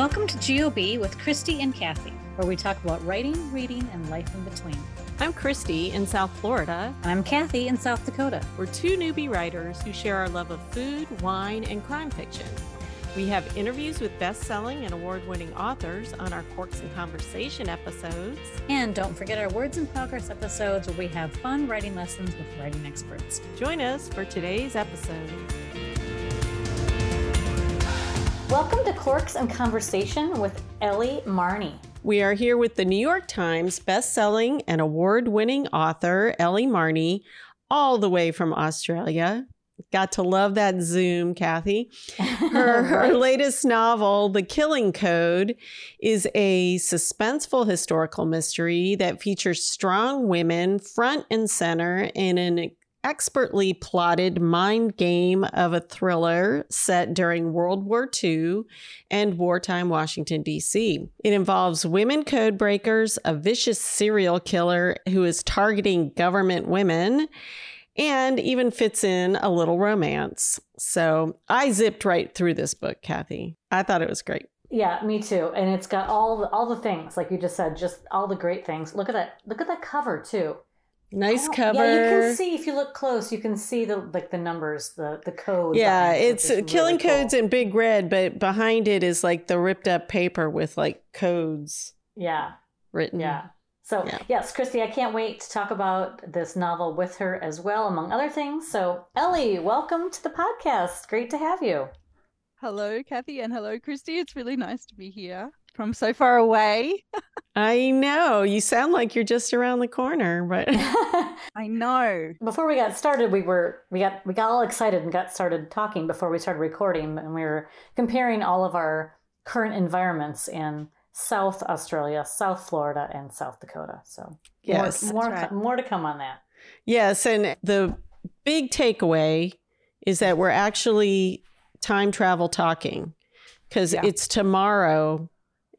Welcome to GOB with Christie and Cathi, where we talk about writing, reading, and life in between. I'm Christie in South Florida. And I'm Cathi in South Dakota. We're two newbie writers who share our love of food, wine, and crime fiction. We have interviews with best selling and award winning authors on our Corks and Conversation episodes. And don't forget our Words in Progress episodes where we have fun writing lessons with writing experts. Join us for today's episode. Welcome to Corks and Conversation with Ellie Marney. We are here with the New York Times best-selling and award-winning author Ellie Marney, all the way from Australia. Got to love that Zoom, Cathi. Her, her latest novel, The Killing Code, is a suspenseful historical mystery that features strong women front and center in an expertly plotted mind game of a thriller set during World War II and wartime Washington, D.C. It involves women code breakers, a vicious serial killer who is targeting government women, and even fits in a little romance. So I zipped right through this book, Cathi. I thought it was great. Yeah, me too. And it's got all the, all the things, like you just said, just all the great things. Look at that. Look at that cover too. Nice cover. Yeah, you can see if you look close, you can see the like the numbers, the the code. Yeah, behind it, it's killing really cool. codes in big red, but behind it is like the ripped up paper with like codes Yeah, written. yeah. So Yeah. yes, Christie, I can't wait to talk about this novel with her as well, among other things. So Ellie, welcome to the podcast. Great to have you. Hello, Cathi, and hello, Christie. It's really nice to be here from so far away. I know. You sound like you're just around the corner, but I know. before we got started, we were we got we got all excited and got started talking before we started recording, and we were comparing all of our current environments in South Australia, South Florida, and South Dakota. So yes. more more, right. more to come on that. Yes, and the big takeaway is that we're actually time travel talking because Yeah. it's tomorrow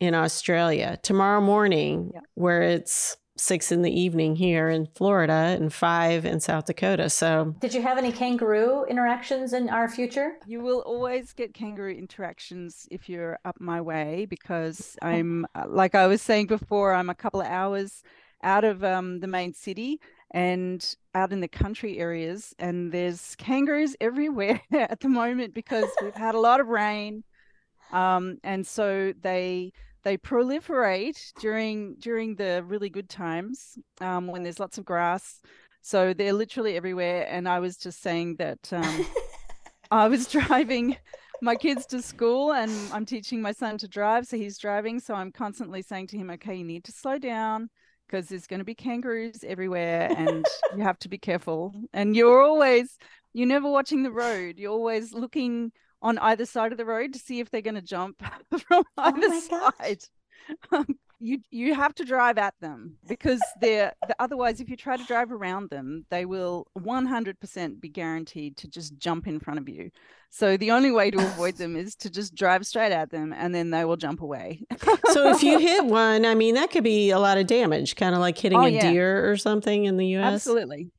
in Australia, tomorrow morning, Yeah. where it's six in the evening here in Florida and five in South Dakota. So, Did you have any kangaroo interactions in our future? You will always get kangaroo interactions if you're up my way because I'm, like I was saying before, I'm a couple of hours out of um, the main city and out in the country areas, and there's kangaroos everywhere at the moment because we've had a lot of rain, um, and so they they proliferate during during the really good times um, when there's lots of grass. So they're literally everywhere. And I was just saying that um, I was driving my kids to school and I'm teaching my son to drive. So he's driving. So I'm constantly saying to him, okay, you need to slow down because there's going to be kangaroos everywhere and you have to be careful. And you're always, you're never watching the road. You're always looking on either side of the road to see if they're going to jump from Oh either gosh. side. Um, you you have to drive at them because they're the, otherwise if you try to drive around them they will 100% be guaranteed to just jump in front of you so the only way to avoid them is to just drive straight at them and then they will jump away so if you hit one, I mean, that could be a lot of damage, kind of like hitting Oh, a yeah. deer or something in the US. Absolutely.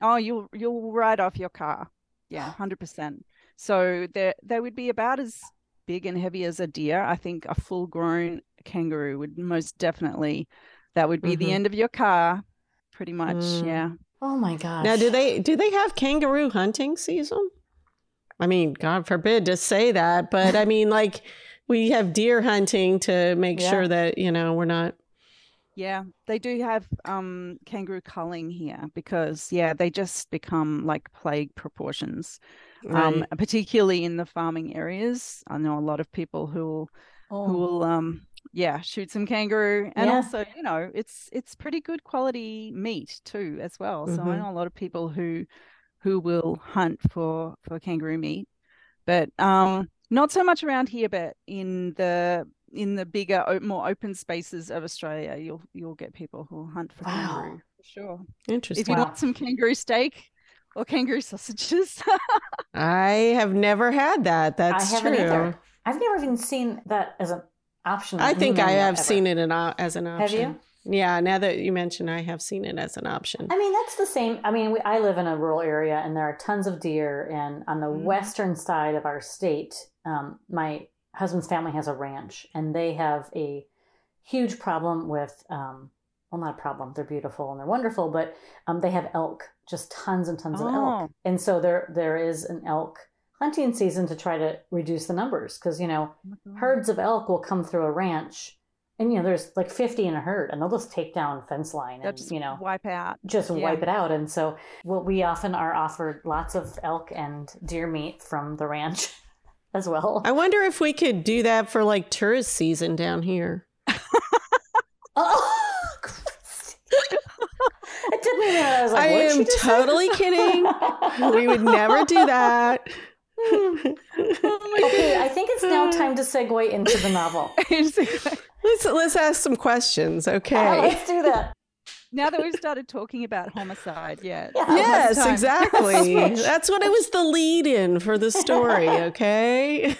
Oh, you'll you'll ride off your car. Yeah, hundred percent. So they they would be about as big and heavy as a deer. I think a full grown kangaroo would most definitely that would be Mhm. the end of your car, pretty much. Mm. Yeah. Oh my gosh! Now, do they do they have kangaroo hunting season? I mean, God forbid to say that, but I mean, like we have deer hunting to make Yeah. sure that you know we're not. Yeah, they do have um kangaroo culling here because yeah, they just become like plague proportions. Um particularly in the farming areas. I know a lot of people who will Oh. who will um yeah shoot some kangaroo and Yeah. also you know it's it's pretty good quality meat too as well so i Mhm. know a lot of people who who will hunt for for kangaroo meat but um not so much around here but in the in the bigger more open spaces of australia you'll you'll get people who will hunt for Wow. kangaroo for sure Interesting. if you Wow. want some kangaroo steak or kangaroo sausages I have never had that. That's I haven't true. either. I've never even seen that as an option. I think I have ever. seen it an, o- as an option. Have option. you? Yeah. Now that you mention, I have seen it as an option. I mean, that's the same. I mean, we, I live in a rural area, and there are tons of deer. And on the Mhm. western side of our state, um, my husband's family has a ranch, and they have a huge problem with. Um, well, not a problem. They're beautiful and they're wonderful, but um, they have elk, just tons and tons of Oh. elk, and so there there is an elk hunting season to try to reduce the numbers because you know Oh herds of elk will come through a ranch, and you know there's like 50 in a herd, and they'll just take down fence line and just you know wipe out. just Yeah. wipe it out. And so, what we often are offered lots of elk and deer meat from the ranch as well. I wonder if we could do that for like tourist season down here. Oh, it took me a minute. I was like, I what did she am just say? totally kidding. we would never do that. Oh okay, I think it's now time to segue into the novel. let's let's ask some questions, Uh, okay? let's do that. Now that we've started talking about homicide, yeah. Yeah. Yes, exactly. That's what it was the lead in for the story, okay?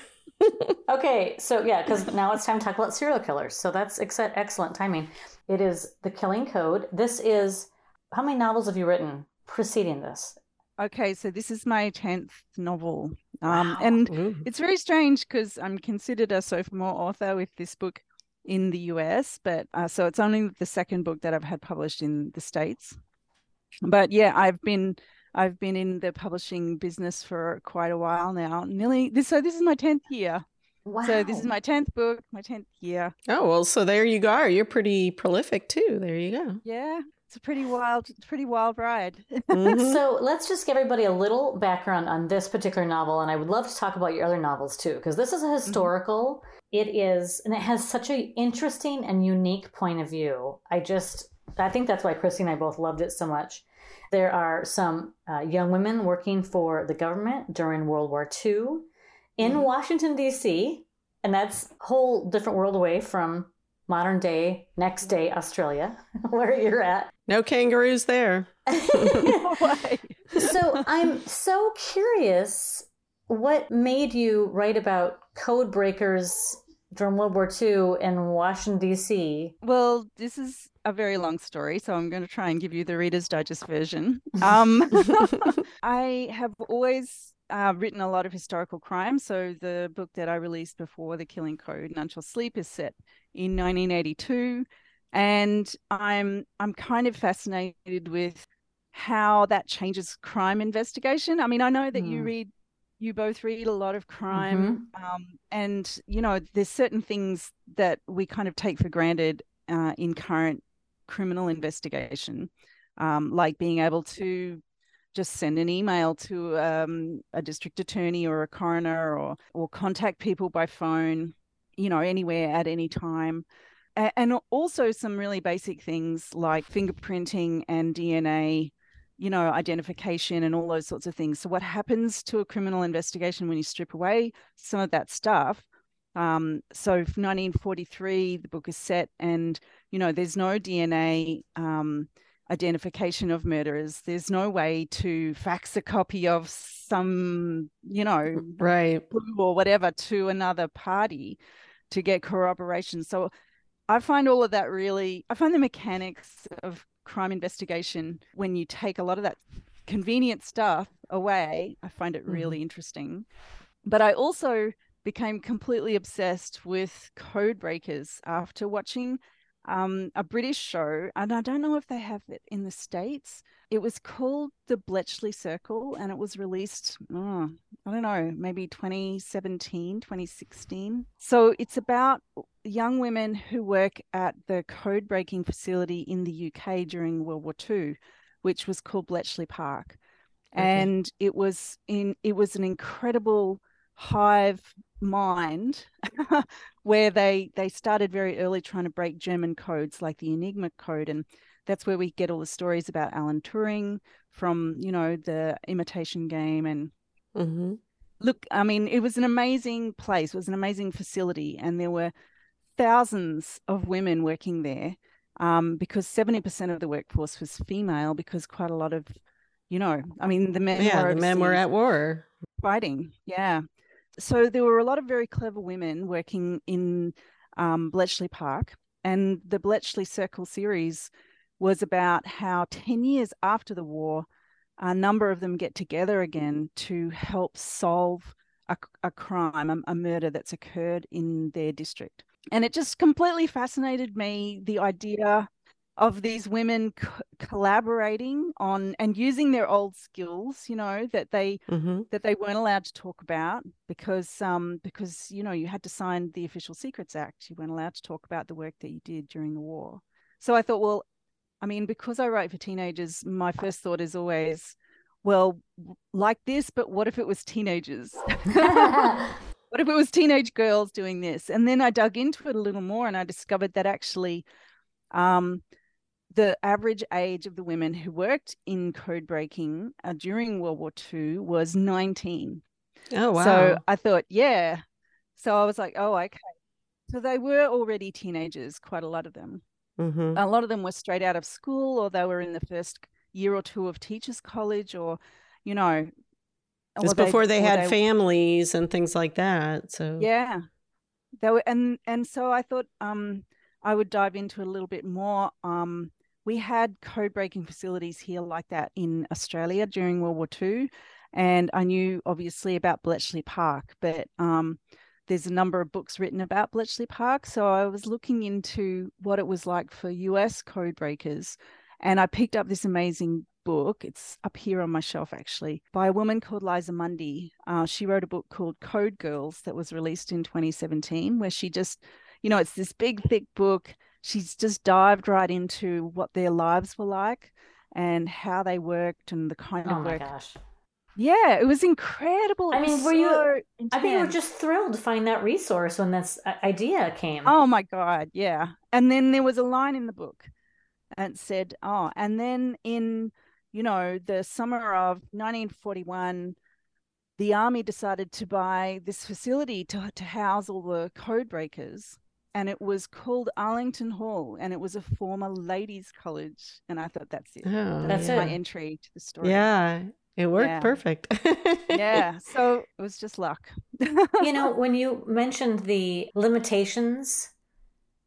Okay, so yeah, because now it's time to talk about serial killers. So that's ex- excellent timing. It is The Killing Code. This is how many novels have you written preceding this? Okay, so this is my 10th novel. Um, Wow. and Ooh. it's very strange because I'm considered a sophomore author with this book in the US, but uh, so it's only the second book that I've had published in the States. But yeah, I've been I've been in the publishing business for quite a while now. Nearly this so this is my 10th year. Wow. So this is my 10th book, my 10th year. Oh, well, so there you go. You're pretty prolific too. There you go. Yeah, it's a pretty wild pretty wild ride. Mhm. So let's just give everybody a little background on this particular novel, and I would love to talk about your other novels too, because this is a historical. It is, and it has such a interesting and unique point of view. I just, I think that's why Christie and I both loved it so much. There are some uh, young women working for the government during World War II in Mhm. Washington D.C., and that's a whole different world away from modern day, next day Australia, where you're at. No kangaroos there. So I'm so curious what made you write about code breakers during World War II in Washington D.C. Well, this is a very long story, so I'm going to try and give you the Reader's Digest version. Um, I have always uh, written a lot of historical crime. So the book that I released before, The Killing Code, None Shall Sleep, is set in 1982, and I'm I'm kind of fascinated with how that changes crime investigation. I mean, I know that you Hmm. read. You both read a lot of crime, um, and you know there's certain things that we kind of take for granted uh, in current criminal investigation, um, like being able to just send an email to um, a district attorney or a coroner or or contact people by phone, you know, anywhere at any time. And also some really basic things like fingerprinting and DNA, you know, identification and all those sorts of things. So what happens to a criminal investigation when you strip away some of that stuff? Um, so 1943, the book is set, and you know, there's no DNA um, identification of murderers. There's no way to fax a copy of some, you know, right. or whatever to another party to get corroboration. So I find all of that really, I find the mechanics of crime investigation when you take a lot of that convenient stuff away, I find it really mm-hmm. interesting. But I also became completely obsessed with code breakers after watching um, a British show, and I don't know if they have it in the States. It was called The Bletchley Circle, and it was released, oh, I don't know, maybe 2017, 2016. So it's about young women who work at the code breaking facility in the UK during World War II, which was called Bletchley Park. Okay. And it was in it was an incredible hive mind where they they started very early trying to break German codes like the Enigma code and that's where we get all the stories about Alan Turing from you know the imitation game and hmm look I mean it was an amazing place it was an amazing facility and there were thousands of women working there um, because 70% of the workforce was female because quite a lot of you know I mean the men Yeah, were the men were at war. fighting. Yeah. So there were a lot of very clever women working in um, Bletchley Park, and the Bletchley Circle series was about how 10 years after the war, a number of them get together again to help solve a, a crime, a, a murder that's occurred in their district. And it just completely fascinated me the idea of these women co- collaborating on and using their old skills you know that they mm-hmm. that they weren't allowed to talk about because um because you know you had to sign the official secrets act. You weren't allowed to talk about the work that you did during the war. So i thought well i mean because i write for teenagers my first thought is always well like this but what if it was teenagers? What if it was teenage girls doing this? And then i dug into it a little more and i discovered that actually um, the average age of the women who worked in code breaking uh, during World War II was 19. Oh, wow. So I thought, yeah. So I was like, oh, okay. So they were already teenagers, quite a lot of them. Mm-hmm. A lot of them were straight out of school or they were in the first year or two of teachers' college or, you know. It's before they, they had they... families and things like that. So, yeah. They were, and, and so I thought, um, I would dive into a little bit more. Um, we had code breaking facilities here like that in Australia during World War II. And I knew obviously about Bletchley Park, but um, there's a number of books written about Bletchley Park. So I was looking into what it was like for US code breakers. And I picked up this amazing book. It's up here on my shelf, actually, by a woman called Liza Mundy. Uh, she wrote a book called Code Girls that was released in 2017, where she just, you know, it's this big, thick book she's just dived right into what their lives were like and how they worked and the kind oh of work. Gosh. Yeah, it was incredible. I mean, were so you? Intense. I think you were just thrilled to find that resource when this uh, idea came. Oh my god, yeah. And then there was a line in the book, and said, "Oh, and then in, you know, the summer of 1941." The army decided to buy this facility to, to house all the code breakers and it was called Arlington Hall, and it was a former ladies' college. And I thought that's it. Oh, that's yeah. my entry to the story. Yeah, it worked yeah. perfect. yeah, so it was just luck. you know, when you mentioned the limitations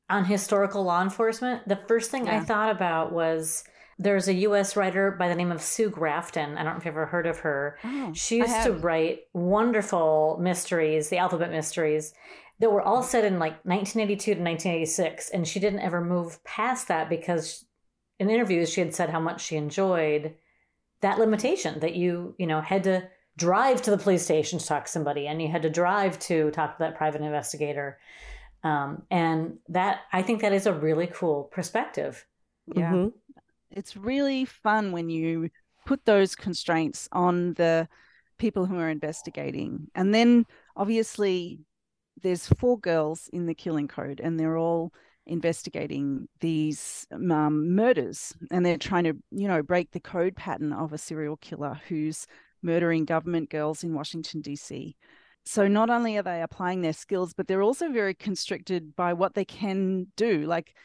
on historical law enforcement, the first thing yeah. I thought about was there's a US writer by the name of Sue Grafton. I don't know if you've ever heard of her. Oh, she used to write wonderful mysteries, the alphabet mysteries that were all set in like 1982 to 1986 and she didn't ever move past that because in interviews she had said how much she enjoyed that limitation that you you know had to drive to the police station to talk to somebody and you had to drive to talk to that private investigator um, and that i think that is a really cool perspective yeah mm-hmm. It's really fun when you put those constraints on the people who are investigating and then obviously there's four girls in the killing code, and they're all investigating these um, murders, and they're trying to, you know, break the code pattern of a serial killer who's murdering government girls in Washington D.C. So not only are they applying their skills, but they're also very constricted by what they can do. Like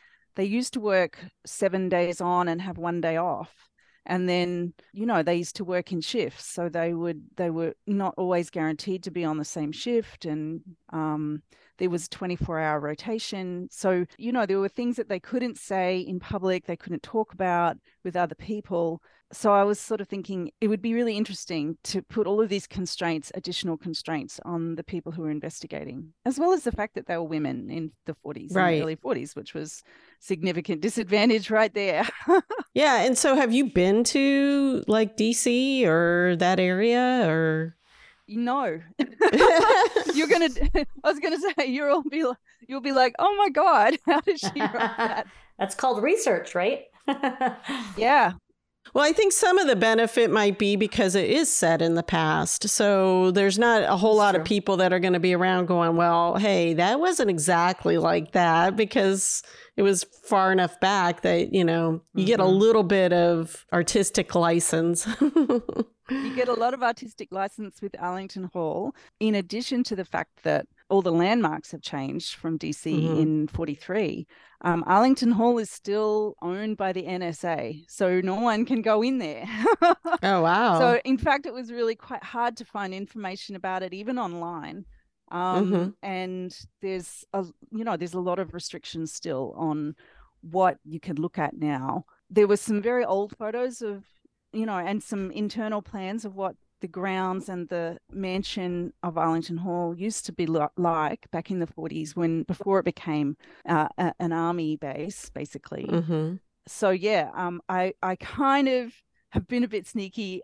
they used to work seven days on and have one day off. And then you know they used to work in shifts so they would they were not always guaranteed to be on the same shift and um, there was 24 hour rotation. So you know there were things that they couldn't say in public they couldn't talk about with other people so I was sort of thinking it would be really interesting to put all of these constraints, additional constraints on the people who were investigating, as well as the fact that they were women in the 40s, right. the early 40s, which was significant disadvantage right there. yeah. And so have you been to like DC or that area or? No, you're gonna. I was gonna say you'll be. You'll be like, oh my god, how did she write that? That's called research, right? yeah, well, I think some of the benefit might be because it is set in the past. So there's not a whole That's lot true. of people that are going to be around going, well, hey, that wasn't exactly like that because it was far enough back that, you know, you mm-hmm. get a mm-hmm. little bit of artistic license. you get a lot of artistic license with Arlington Hall, in addition to the fact that all the landmarks have changed from DC mm-hmm. in 43. Um, Arlington Hall is still owned by the NSA, so no one can go in there. oh, wow. So, in fact, it was really quite hard to find information about it, even online. Um, mm-hmm. And there's a, you know, there's a lot of restrictions still on what you can look at now. There were some very old photos of, you know, and some internal plans of what the grounds and the mansion of Arlington Hall used to be like back in the 40s when before it became uh, a, an army base, basically. Mm-hmm. So yeah, um, I I kind of have been a bit sneaky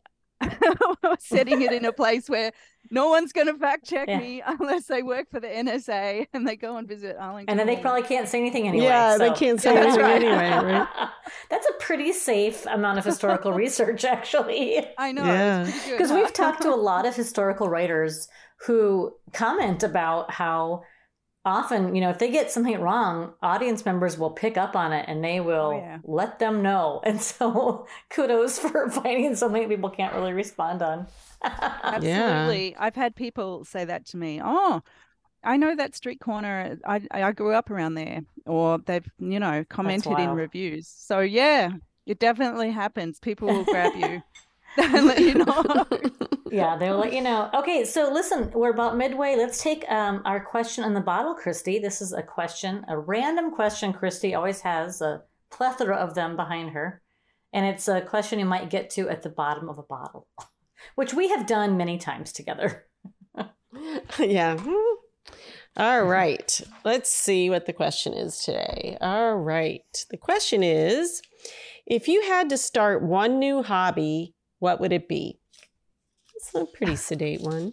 setting it in a place where no one's going to fact check yeah. me unless they work for the NSA and they go and visit Arlington. And then they probably can't say anything anyway. Yeah, so. they can't say anything right. anyway, right? That's a pretty safe amount of historical research, actually. I know. Yeah. Because we've talked to a lot of historical writers who comment about how often, you know, if they get something wrong, audience members will pick up on it and they will oh, yeah. let them know. And so kudos for finding something that people can't really respond on. Absolutely. Yeah. I've had people say that to me. Oh, I know that street corner. I I grew up around there, or they've you know commented in reviews. So yeah, it definitely happens. People will grab you and let you know. Yeah, they'll let you know. Okay, so listen, we're about midway. Let's take um, our question on the bottle, Christie. This is a question, a random question. Christie always has a plethora of them behind her, and it's a question you might get to at the bottom of a bottle which we have done many times together. yeah. All right. Let's see what the question is today. All right. The question is if you had to start one new hobby, what would it be? It's a pretty sedate one.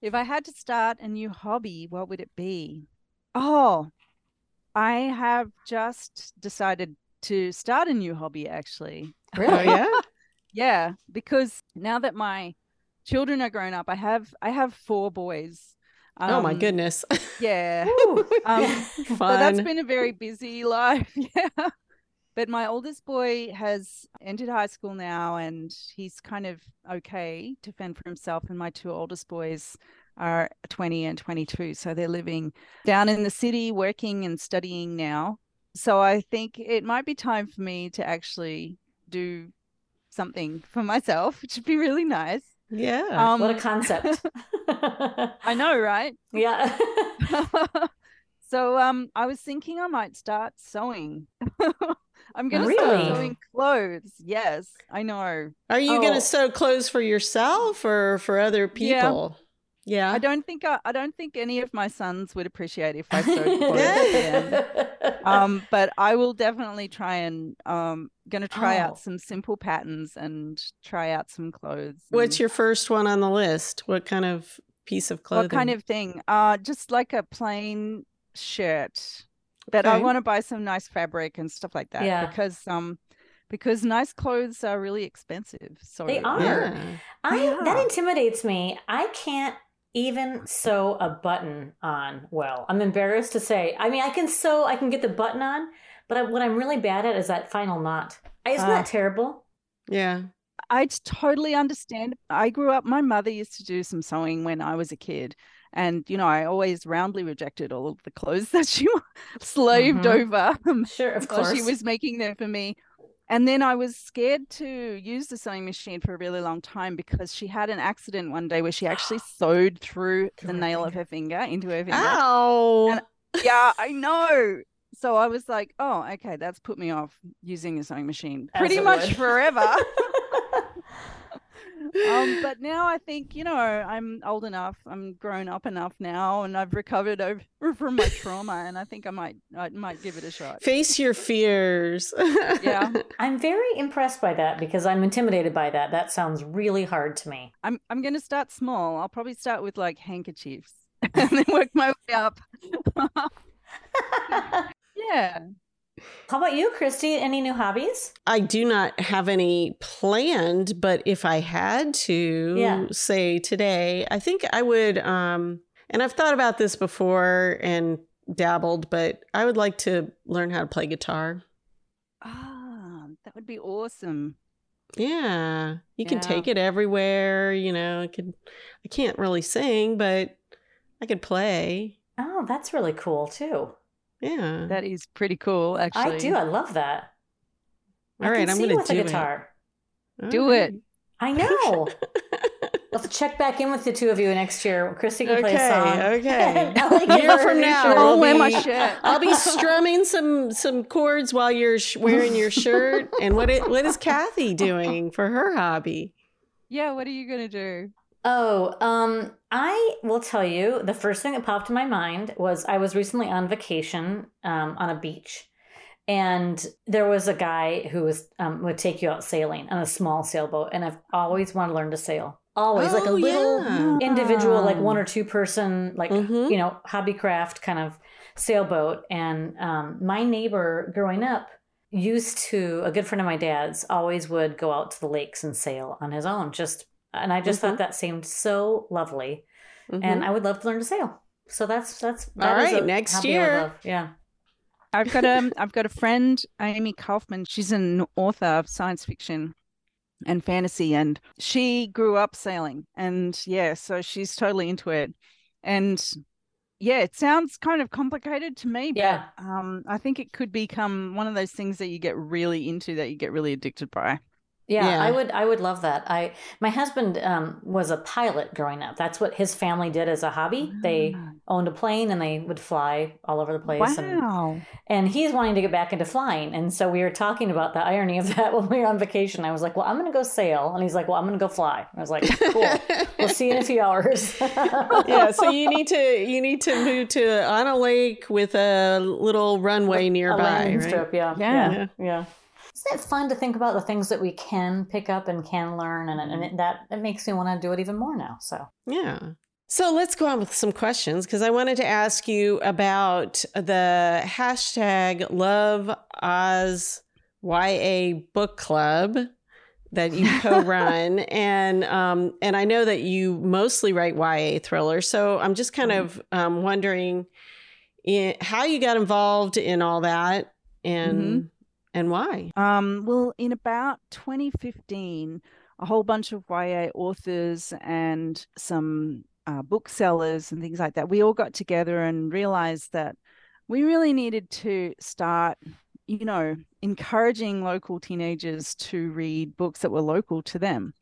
If I had to start a new hobby, what would it be? Oh, I have just decided to start a new hobby actually. Really? Oh, yeah? yeah because now that my children are grown up i have i have four boys um, oh my um, goodness yeah um, so that's been a very busy life yeah but my oldest boy has entered high school now and he's kind of okay to fend for himself and my two oldest boys are 20 and 22 so they're living down in the city working and studying now so i think it might be time for me to actually do something for myself, which would be really nice. Yeah. Um, what a concept. I know, right? Yeah. so um I was thinking I might start sewing. I'm gonna really? start sewing clothes. Yes, I know. Are you oh. gonna sew clothes for yourself or for other people? Yeah. Yeah. I don't think I, I don't think any of my sons would appreciate if I sewed clothes. um, but I will definitely try and um gonna try oh. out some simple patterns and try out some clothes. What's your first one on the list? What kind of piece of clothing? What kind of thing? Uh just like a plain shirt. But okay. I want to buy some nice fabric and stuff like that. Yeah. Because um because nice clothes are really expensive. So they are. Yeah. I yeah. that intimidates me. I can't even sew a button on well. I'm embarrassed to say. I mean, I can sew, I can get the button on, but I, what I'm really bad at is that final knot. Isn't uh, that terrible? Yeah. I totally understand. I grew up, my mother used to do some sewing when I was a kid. And, you know, I always roundly rejected all of the clothes that she slaved mm-hmm. over. Sure, of course. She was making them for me. And then I was scared to use the sewing machine for a really long time because she had an accident one day where she actually sewed through the nail of her finger into her finger. Ow! And, yeah, I know. So I was like, oh, okay, that's put me off using a sewing machine pretty much would. forever. um, but now I think you know I'm old enough, I'm grown up enough now, and I've recovered over from my trauma, and I think I might I might give it a shot. Face your fears. yeah, I'm very impressed by that because I'm intimidated by that. That sounds really hard to me. I'm I'm going to start small. I'll probably start with like handkerchiefs and then work my way up. yeah. How about you, Christie? Any new hobbies? I do not have any planned, but if I had to yeah. say today, I think I would um and I've thought about this before and dabbled, but I would like to learn how to play guitar. Ah, that would be awesome. Yeah. You yeah. can take it everywhere, you know, I could I can't really sing, but I could play. Oh, that's really cool too. Yeah. That is pretty cool, actually. I do. I love that. All right, I'm going to do guitar. It. Do right. it. I know. Let's check back in with the two of you next year. Christie can okay, play a song. Okay. a year from now, I'll be, my shit. I'll be strumming some some chords while you're sh- wearing your shirt. And what it, what is Cathi doing for her hobby? Yeah, what are you going to do? Oh, um, I will tell you the first thing that popped in my mind was I was recently on vacation um, on a beach, and there was a guy who was um, would take you out sailing on a small sailboat, and I've always wanted to learn to sail. Always like a Oh, little yeah. individual, like Oh. one or two person, like Mhm. you know, hobbycraft kind of sailboat. And um, my neighbor growing up used to, a good friend of my dad's, always would go out to the lakes and sail on his own. Just, and I just Mhm. thought that seemed so lovely, Mhm. and I would love to learn to sail. So that's that's All that is right, next hobby I would year. Yeah. I've got a I've got a friend, Amie Kaufman. She's an author of science fiction and fantasy, and she grew up sailing. And yeah, so she's totally into it. And yeah, it sounds kind of complicated to me, but Yeah. um, I think it could become one of those things that you get really into, that you get really addicted by. Yeah, Yeah. I would I would love that. I my husband um, was a pilot growing up. That's what his family did as a hobby. They owned a plane and they would fly all over the place. And, wow. and he's wanting to get back into flying. And so we were talking about the irony of that when we were on vacation. I was like, "Well, I'm going to go sail," and he's like, "Well, I'm going to go fly." I was like, "Cool. we'll see you in a few hours." yeah, so you need to you need to move to on a lake with a little runway a nearby, landing right? strip. Yeah, Yeah. yeah, yeah. It fun to think about the things that we can pick up and can learn, and, and it, that it makes me want to do it even more now. So Yeah. So let's go on with some questions because I wanted to ask you about the hashtag Love Oz YA Book Club that you co-run, and um, and I know that you mostly write YA thrillers. So I'm just kind of um, wondering in, how you got involved in all that and and why. Um, well, in about 2015, a whole bunch of YA authors and some uh, booksellers and things like that, we all got together and realized that we really needed to start, you know, encouraging local teenagers to read books that were local to them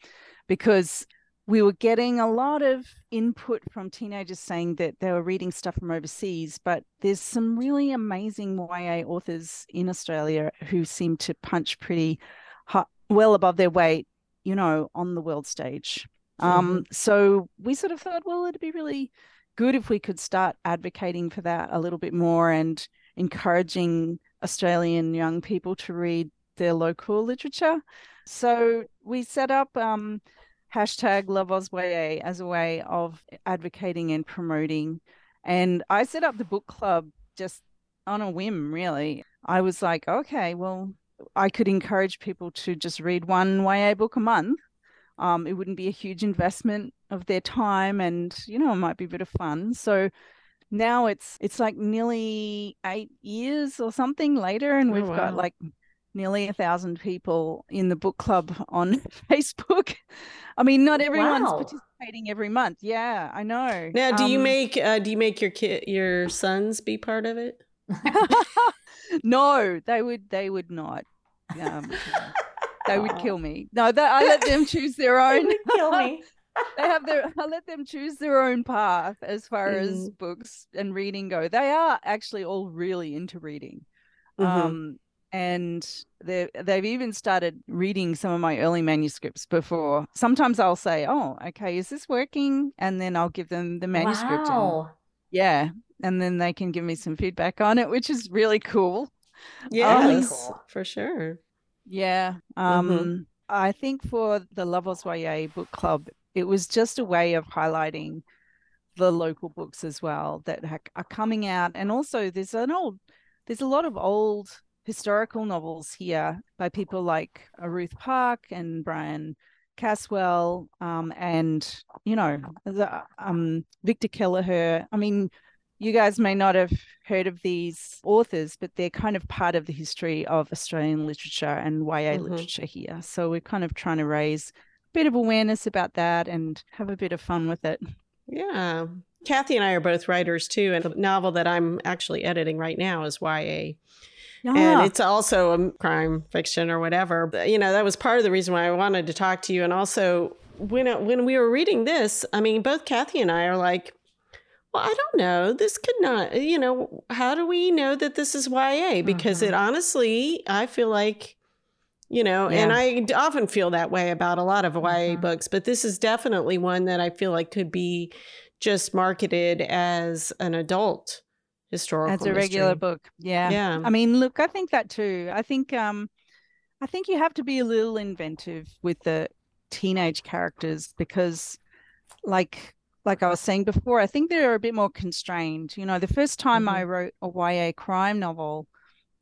because we were getting a lot of input from teenagers saying that they were reading stuff from overseas, but there's some really amazing YA authors in Australia who seem to punch pretty well above their weight, you know, on the world stage. Um, so we sort of thought, well, it'd be really good if we could start advocating for that a little bit more and encouraging Australian young people to read their local literature. So we set up um, hashtag Love Oz as a way of advocating and promoting. And I set up the book club just on a whim, really. I was like, okay, well, I could encourage people to just read one YA book a month. Um, it wouldn't be a huge investment of their time, and you know, it might be a bit of fun. So now it's it's like nearly eight years or something later, and Oh, we've got like nearly a thousand people in the book club on Facebook. I mean, not everyone's Wow. participating every month. Yeah, I know. Now, do you Um, make uh, do you make your kid your sons be part of it? no, they would. They would not. Um, they would kill me. No, that I let them choose their own. kill me. they have their. I let them choose their own path as far as Mhm. books and reading go. They are actually all really into reading. Mhm. Um, and they they've even started reading some of my early manuscripts before. Sometimes I'll say, "Oh, okay, is this working?" And then I'll give them the manuscript. and- Wow. yeah, and then they can give me some feedback on it, which is really cool. yes, cool. for sure. Yeah. Mhm. Um, I think for the Love Oz YA book club, it was just a way of highlighting the local books as well that ha- are coming out. And also there's an old, there's a lot of old historical novels here by people like uh, Ruth Park and Brian Caswell, um, and you know, the, um, Victor Kelleher. I mean, you guys may not have heard of these authors, but they're kind of part of the history of Australian literature and YA Mhm. literature here. So we're kind of trying to raise a bit of awareness about that and have a bit of fun with it. Yeah. Cathi and I are both writers too, and the novel that I'm actually editing right now is YA. Ah. And it's also a crime fiction or whatever. But, you know, that was part of the reason why I wanted to talk to you. And also, when it, when we were reading this, I mean, both Cathi and I are like, well, I don't know. This could not, you know, how do we know that this is YA? Because Mhm. it honestly, I feel like, you know Yeah. and i often feel that way about a lot of ya Mhm. books but this is definitely one that i feel like could be just marketed as an adult historical as a regular mystery. book. Yeah. yeah I mean, look, I think that too. I think um I think you have to be a little inventive with the teenage characters because like like I was saying before, I think they're a bit more constrained. You know, the first time I wrote a YA crime novel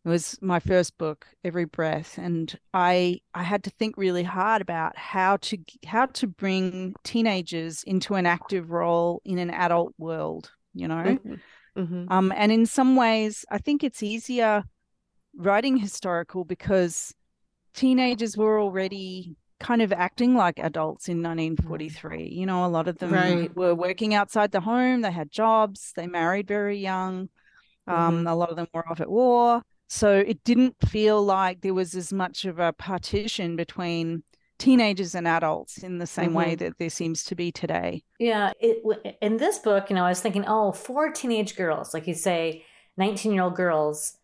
was my first book, Every Breath, and I I had to think really hard about how to how to bring teenagers into an active role in an adult world, you know? Mhm. Mhm. Um, and in some ways, I think it's easier writing historical because teenagers were already kind of acting like adults in 1943. You know, a lot of them Right. were working outside the home, they had jobs, they married very young. Um, A lot of them were off at war. So it didn't feel like there was as much of a partition between teenagers and adults in the same way that there seems to be today. Yeah, it in this book, you know, I was thinking, oh, four teenage girls, like you say, nineteen-year-old girls,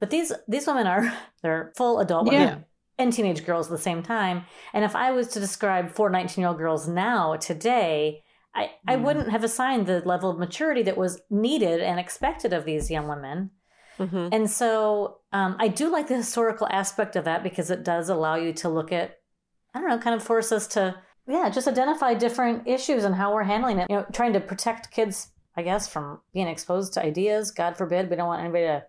but these these women are they're full adult women Yeah. and teenage girls at the same time. And if I was to describe four 19-year-old girls now today, I I Mm. wouldn't have assigned the level of maturity that was needed and expected of these young women. Mhm. And so um, I do like the historical aspect of that because it does allow you to look at, I don't know, kind of force us to, yeah, just identify different issues and how we're handling it. You know, trying to protect kids, I guess, from being exposed to ideas. God forbid, we don't want anybody to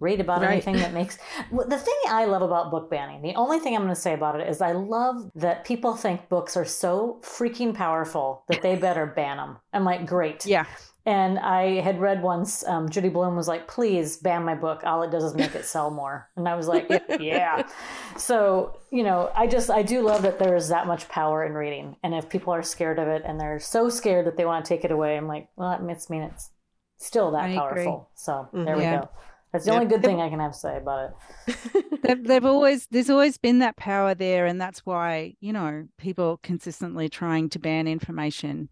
read about Right. anything that makes. The thing I love about book banning, the only thing I'm going to say about it is I love that people think books are so freaking powerful that they better ban them. I'm like, great. Yeah. And I had read once, um, Judy Blume was like, please ban my book. All it does is make it sell more. And I was like, yeah. So, you know, I just, I do love that there's that much power in reading. And if people are scared of it and they're so scared that they want to take it away, I'm like, well, that must mean it's still that I agree. powerful. So there we Yeah. go. That's the Yep. only good thing I can have to say about it. they've, they've always there's always been that power there and that's why you know people consistently trying to ban information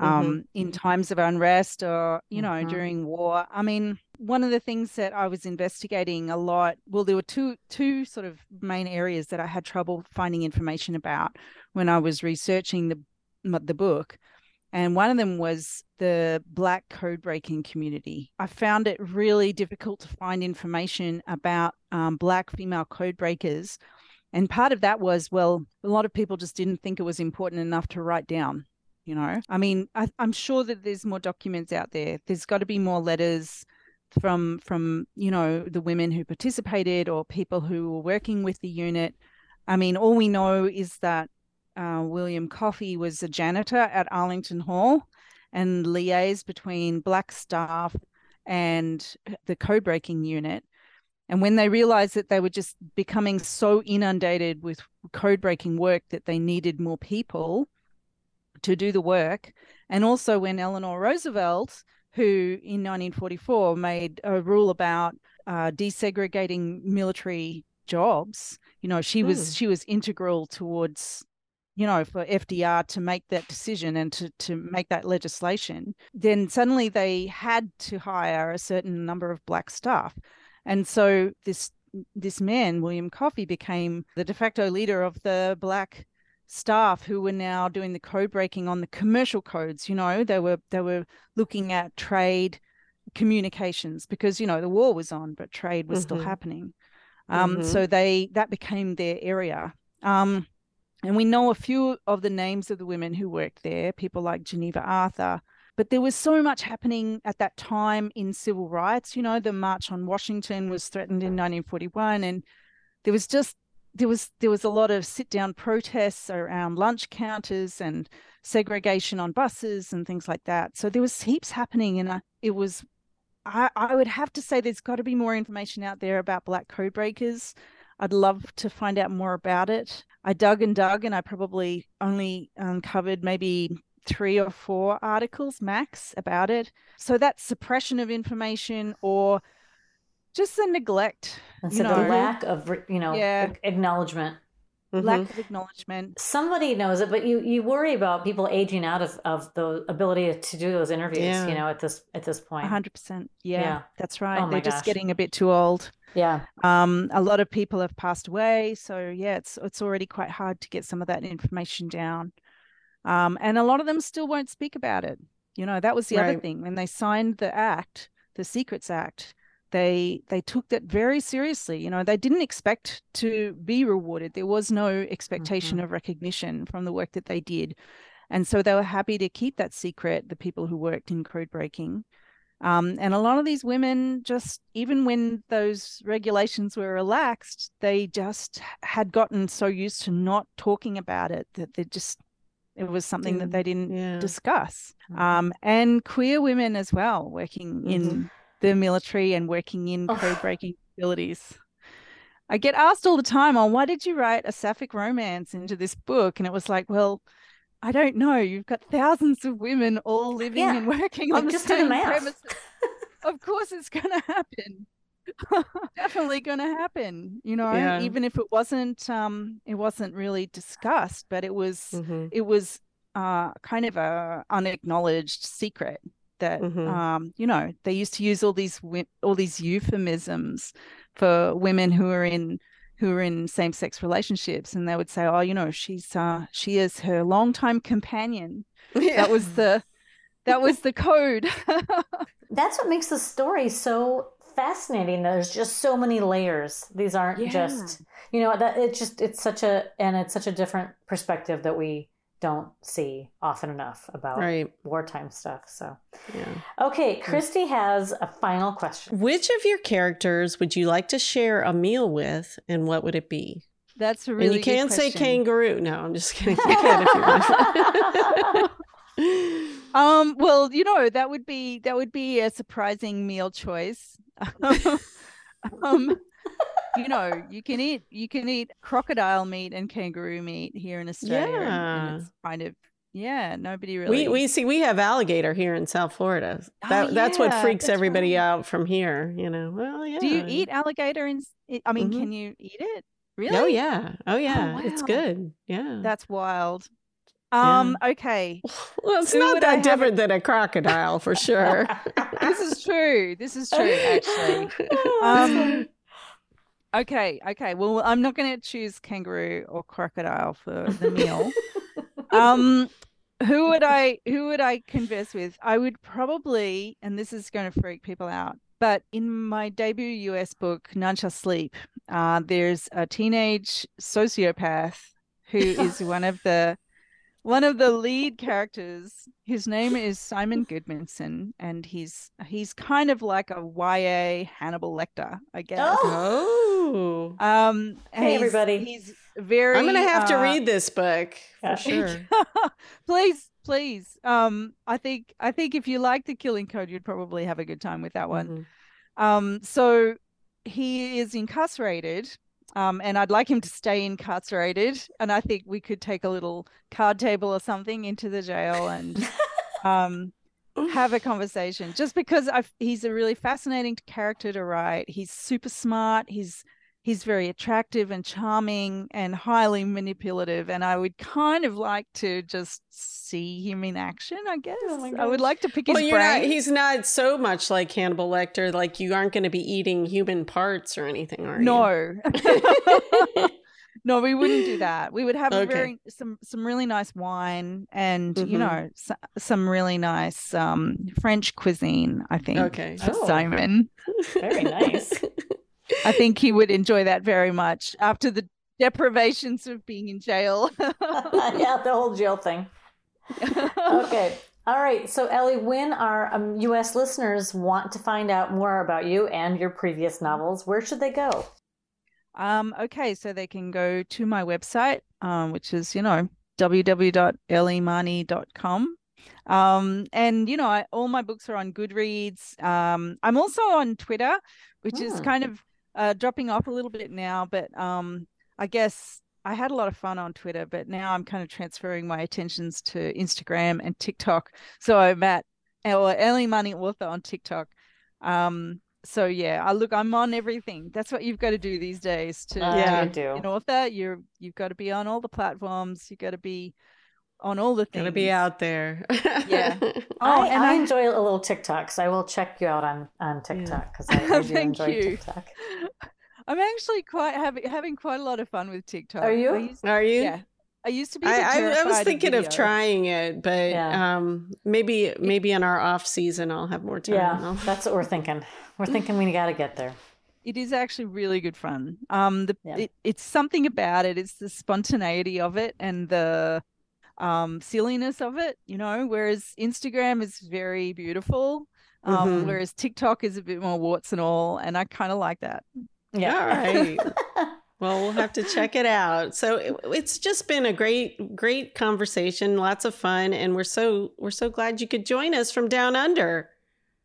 um in times of unrest or you know Mhm. during war i mean one of the things that i was investigating a lot well there were two two sort of main areas that i had trouble finding information about when i was researching the the book and one of them was the black code breaking community. I found it really difficult to find information about um, black female code breakers. And part of that was, well, a lot of people just didn't think it was important enough to write down. You know, I mean, I, I'm sure that there's more documents out there. There's got to be more letters from from you know the women who participated or people who were working with the unit. I mean, all we know is that uh, William Coffey was a janitor at Arlington Hall and liaised between black staff and the code breaking unit. And when they realized that they were just becoming so inundated with code breaking work that they needed more people to do the work, and also when Eleanor Roosevelt, who in 1944 made a rule about uh, desegregating military jobs, you know, she was Hmm. she was integral towards you know, for FDR to make that decision and to, to make that legislation, then suddenly they had to hire a certain number of black staff. And so this this man, William Coffey, became the de facto leader of the black staff who were now doing the code breaking on the commercial codes. You know, they were they were looking at trade communications because, you know, the war was on, but trade was still Mhm. happening. Um, Mhm. so they that became their area. Um, and we know a few of the names of the women who worked there, people like Geneva Arthur. But there was so much happening at that time in civil rights. You know, the March on Washington was threatened in 1941, and there was just there was there was a lot of sit down protests around lunch counters and segregation on buses and things like that. So there was heaps happening, and I, it was. I, I would have to say there's got to be more information out there about black code breakers. I'd love to find out more about it. I dug and dug, and I probably only uncovered maybe three or four articles max about it. So that suppression of information or just the neglect. And You so the know. lack of, you know, Yeah. acknowledgement. mm-hmm. lack of acknowledgement. Somebody knows it, but you you worry about people aging out of of the ability to do those interviews. Yeah. You know, at this at this point, hundred percent. Yeah, yeah, that's right. Oh They're gosh. just getting a bit too old. Yeah. Um, a lot of people have passed away, so yeah, it's it's already quite hard to get some of that information down. Um, and a lot of them still won't speak about it. You know, that was the right. other thing when they signed the act, the Secrets Act they they took that very seriously you know they didn't expect to be rewarded there was no expectation mm-hmm. of recognition from the work that they did and so they were happy to keep that secret the people who worked in code breaking um, and a lot of these women just even when those regulations were relaxed they just had gotten so used to not talking about it that they just it was something that they didn't yeah. discuss mm-hmm. um, and queer women as well working mm-hmm. in the military and working in code breaking facilities. I get asked all the time, "Oh, why did you write a sapphic romance into this book?" And it was like, well, I don't know. You've got thousands of women all living yeah. and working like on the same premises. of course, it's going to happen. Definitely going to happen. You know, yeah. even if it wasn't, um, it wasn't really discussed, but it was, mm-hmm. it was uh, kind of a unacknowledged secret that mm-hmm. um, you know they used to use all these all these euphemisms for women who are in who are in same-sex relationships and they would say oh you know she's uh she is her longtime companion yeah. that was the that was the code that's what makes the story so fascinating there's just so many layers these aren't yeah. just you know that it's just it's such a and it's such a different perspective that we don't see often enough about right. wartime stuff. So, yeah. okay, Christie has a final question. Which of your characters would you like to share a meal with, and what would it be? That's a really. And you can't say kangaroo. No, I'm just kidding. um. Well, you know that would be that would be a surprising meal choice. um you know, you can eat you can eat crocodile meat and kangaroo meat here in Australia. Yeah. And it's kind of yeah, nobody really. We we see we have alligator here in South Florida. Oh, that oh, yeah, that's what freaks that's everybody right. out from here. You know. Well, yeah. Do you eat alligator? In I mean, mm-hmm. can you eat it? Really? Oh yeah. Oh yeah. Oh, wow. It's good. Yeah. That's wild. Um. Yeah. Okay. Well, it's Who not that different than a crocodile for sure. this is true. This is true. Actually. um. Okay, okay. Well, I'm not going to choose kangaroo or crocodile for the meal. um, who would I who would I converse with? I would probably, and this is going to freak people out, but in my debut US book, Shall Sleep, uh, there's a teenage sociopath who is one of the one of the lead characters his name is simon goodmanson and he's he's kind of like a ya hannibal lecter i guess oh um hey everybody he's very i'm gonna have uh, to read this book for sure please please um i think i think if you like the killing code you'd probably have a good time with that one mm-hmm. um so he is incarcerated um, and I'd like him to stay incarcerated. And I think we could take a little card table or something into the jail and um, have a conversation. Just because I've, he's a really fascinating character to write. He's super smart. He's he's very attractive and charming and highly manipulative and i would kind of like to just see him in action i guess oh i would like to pick his well, brain not, he's not so much like hannibal lecter like you aren't going to be eating human parts or anything are no. you no no we wouldn't do that we would have okay. very some some really nice wine and mm-hmm. you know so, some really nice um french cuisine i think okay for oh. simon very nice I think he would enjoy that very much after the deprivations of being in jail. yeah, the whole jail thing. okay. All right. So, Ellie, when our um, U.S. listeners want to find out more about you and your previous novels, where should they go? Um, okay. So they can go to my website, um, which is, you know, www.elliemarney.com. Um, and, you know, I, all my books are on Goodreads. Um, I'm also on Twitter, which is hmm. kind of uh, dropping off a little bit now, but um, I guess I had a lot of fun on Twitter, but now I'm kind of transferring my attentions to Instagram and TikTok. So I'm at or Ellie Marney Author on TikTok. Um, so yeah, I look, I'm on everything. That's what you've got to do these days to Uh, Yeah. you do. an author. You're you've got to be on all the platforms. You've got to be on all the things. Gotta be out there. Yeah. I, Oh, and I I- enjoy a little TikTok, so I will check you out on on TikTok because I, I do Thank enjoy you. TikTok. I'm actually quite having having quite a lot of fun with TikTok. Are you? I used, Are you? yeah. I used to be. a I, I, I was thinking of video. trying it, but Yeah. um, maybe maybe in our off season I'll have more time. Yeah, that's what we're thinking. We're thinking we got to get there. It is actually really good fun. Um, the Yeah. it, it's something about it. It's the spontaneity of it and the um silliness of it. You know, whereas Instagram is very beautiful. Um, Mhm. whereas TikTok is a bit more warts and all, and I kind of like that. Yeah. All right. Well, we'll have to check it out. So it, it's just been a great, great conversation, lots of fun, and we're so we're so glad you could join us from down under.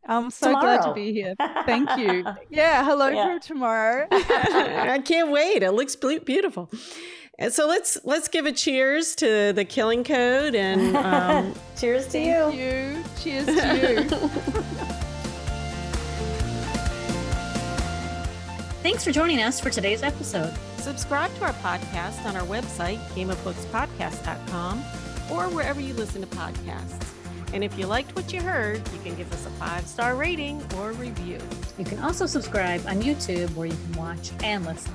I'm so glad to be here. Thank you. Yeah, hello Yeah. for tomorrow. I can't wait. It looks beautiful. And so let's let's give a cheers to the Killing Code and um, Cheers to you. you. Cheers to you. Thanks for joining us for today's episode. subscribe to our podcast on our website, gameofbookspodcast.com, or wherever you listen to podcasts. And if you liked what you heard, you can give us a five star rating or review. You can also subscribe on YouTube where you can watch and listen.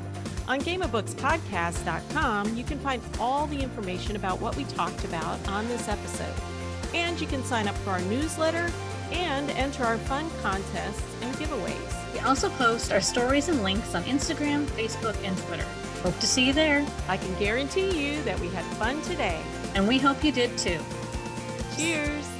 On gameofbookspodcast.com, you can find all the information about what we talked about on this episode. And you can sign up for our newsletter and enter our fun contests and giveaways. We also post our stories and links on Instagram, Facebook, and Twitter. Hope to see you there, I can guarantee you that we had fun today. and we hope you did too. Cheers!